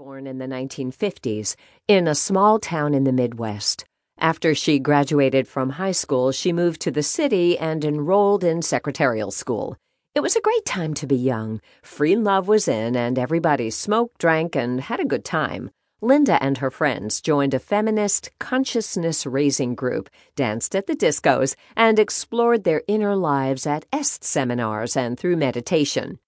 born in the 1950s in a small town in the Midwest. After she graduated from high school, she moved to the city and enrolled in secretarial school. It was a great time to be young. Free love was in, and everybody smoked, drank, and had a good time. Linda and her friends joined a feminist consciousness raising group, danced at the discos, and explored their inner lives at EST seminars and through meditation.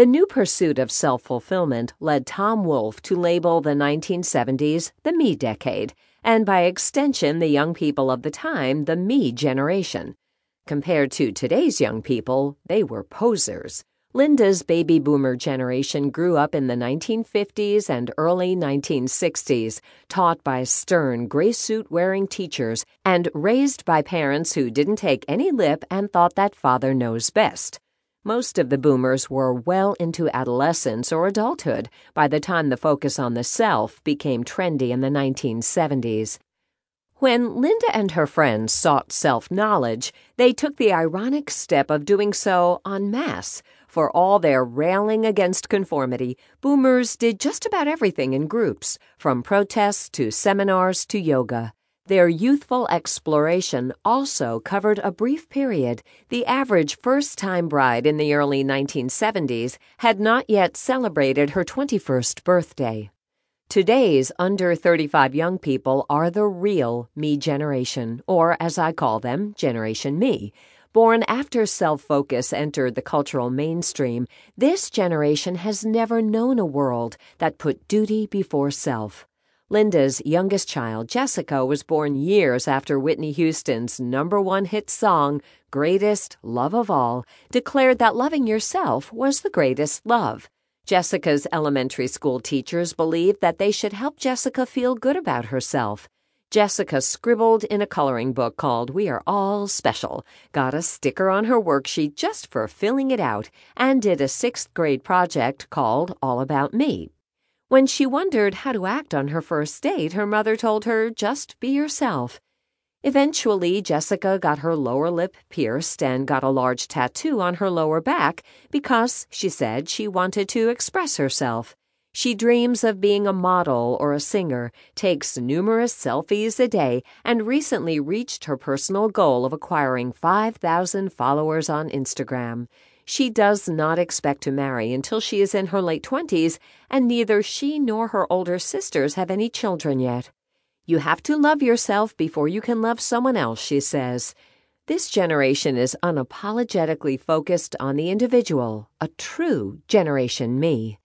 The new pursuit of self fulfillment led Tom Wolfe to label the 1970s the Me Decade, and by extension, the young people of the time the Me Generation. Compared to today's young people, they were posers. Linda's baby boomer generation grew up in the 1950s and early 1960s, taught by stern gray suit wearing teachers and raised by parents who didn't take any lip and thought that father knows best. Most of the boomers were well into adolescence or adulthood by the time the focus on the self became trendy in the 1970s. When Linda and her friends sought self knowledge, they took the ironic step of doing so en masse. For all their railing against conformity, boomers did just about everything in groups, from protests to seminars to yoga. Their youthful exploration also covered a brief period. The average first time bride in the early 1970s had not yet celebrated her 21st birthday. Today's under 35 young people are the real me generation, or as I call them, Generation Me. Born after self focus entered the cultural mainstream, this generation has never known a world that put duty before self. Linda's youngest child, Jessica, was born years after Whitney Houston's number one hit song, Greatest Love of All, declared that loving yourself was the greatest love. Jessica's elementary school teachers believed that they should help Jessica feel good about herself. Jessica scribbled in a coloring book called We Are All Special, got a sticker on her worksheet just for filling it out, and did a sixth grade project called All About Me. When she wondered how to act on her first date, her mother told her just be yourself. Eventually, Jessica got her lower lip pierced and got a large tattoo on her lower back because, she said, she wanted to express herself. She dreams of being a model or a singer, takes numerous selfies a day, and recently reached her personal goal of acquiring 5,000 followers on Instagram. She does not expect to marry until she is in her late 20s, and neither she nor her older sisters have any children yet. You have to love yourself before you can love someone else, she says. This generation is unapologetically focused on the individual, a true Generation Me.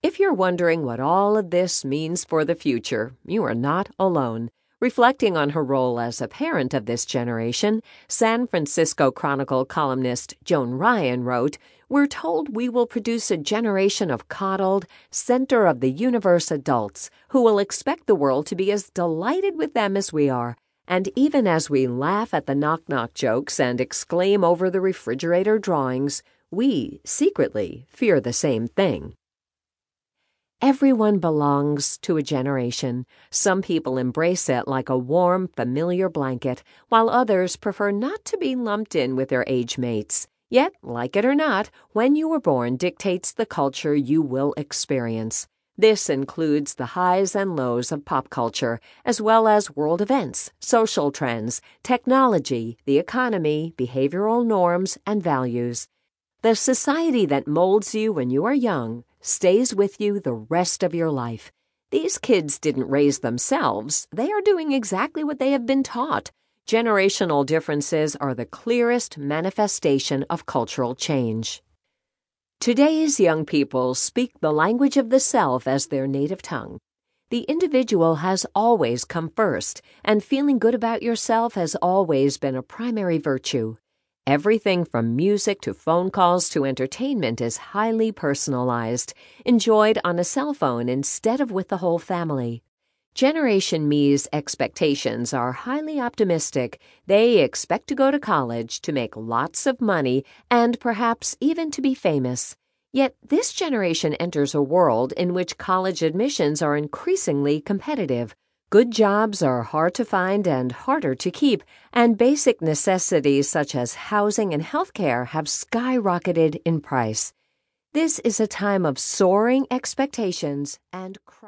If you're wondering what all of this means for the future, you are not alone. Reflecting on her role as a parent of this generation, San Francisco Chronicle columnist Joan Ryan wrote, We're told we will produce a generation of coddled, center of the universe adults who will expect the world to be as delighted with them as we are. And even as we laugh at the knock knock jokes and exclaim over the refrigerator drawings, we secretly fear the same thing. Everyone belongs to a generation. Some people embrace it like a warm, familiar blanket, while others prefer not to be lumped in with their age mates. Yet, like it or not, when you were born dictates the culture you will experience. This includes the highs and lows of pop culture, as well as world events, social trends, technology, the economy, behavioral norms, and values. The society that molds you when you are young stays with you the rest of your life. These kids didn't raise themselves, they are doing exactly what they have been taught. Generational differences are the clearest manifestation of cultural change. Today's young people speak the language of the self as their native tongue. The individual has always come first, and feeling good about yourself has always been a primary virtue. Everything from music to phone calls to entertainment is highly personalized, enjoyed on a cell phone instead of with the whole family. Generation Me's expectations are highly optimistic. They expect to go to college, to make lots of money, and perhaps even to be famous. Yet this generation enters a world in which college admissions are increasingly competitive. Good jobs are hard to find and harder to keep, and basic necessities such as housing and healthcare have skyrocketed in price. This is a time of soaring expectations and crushing.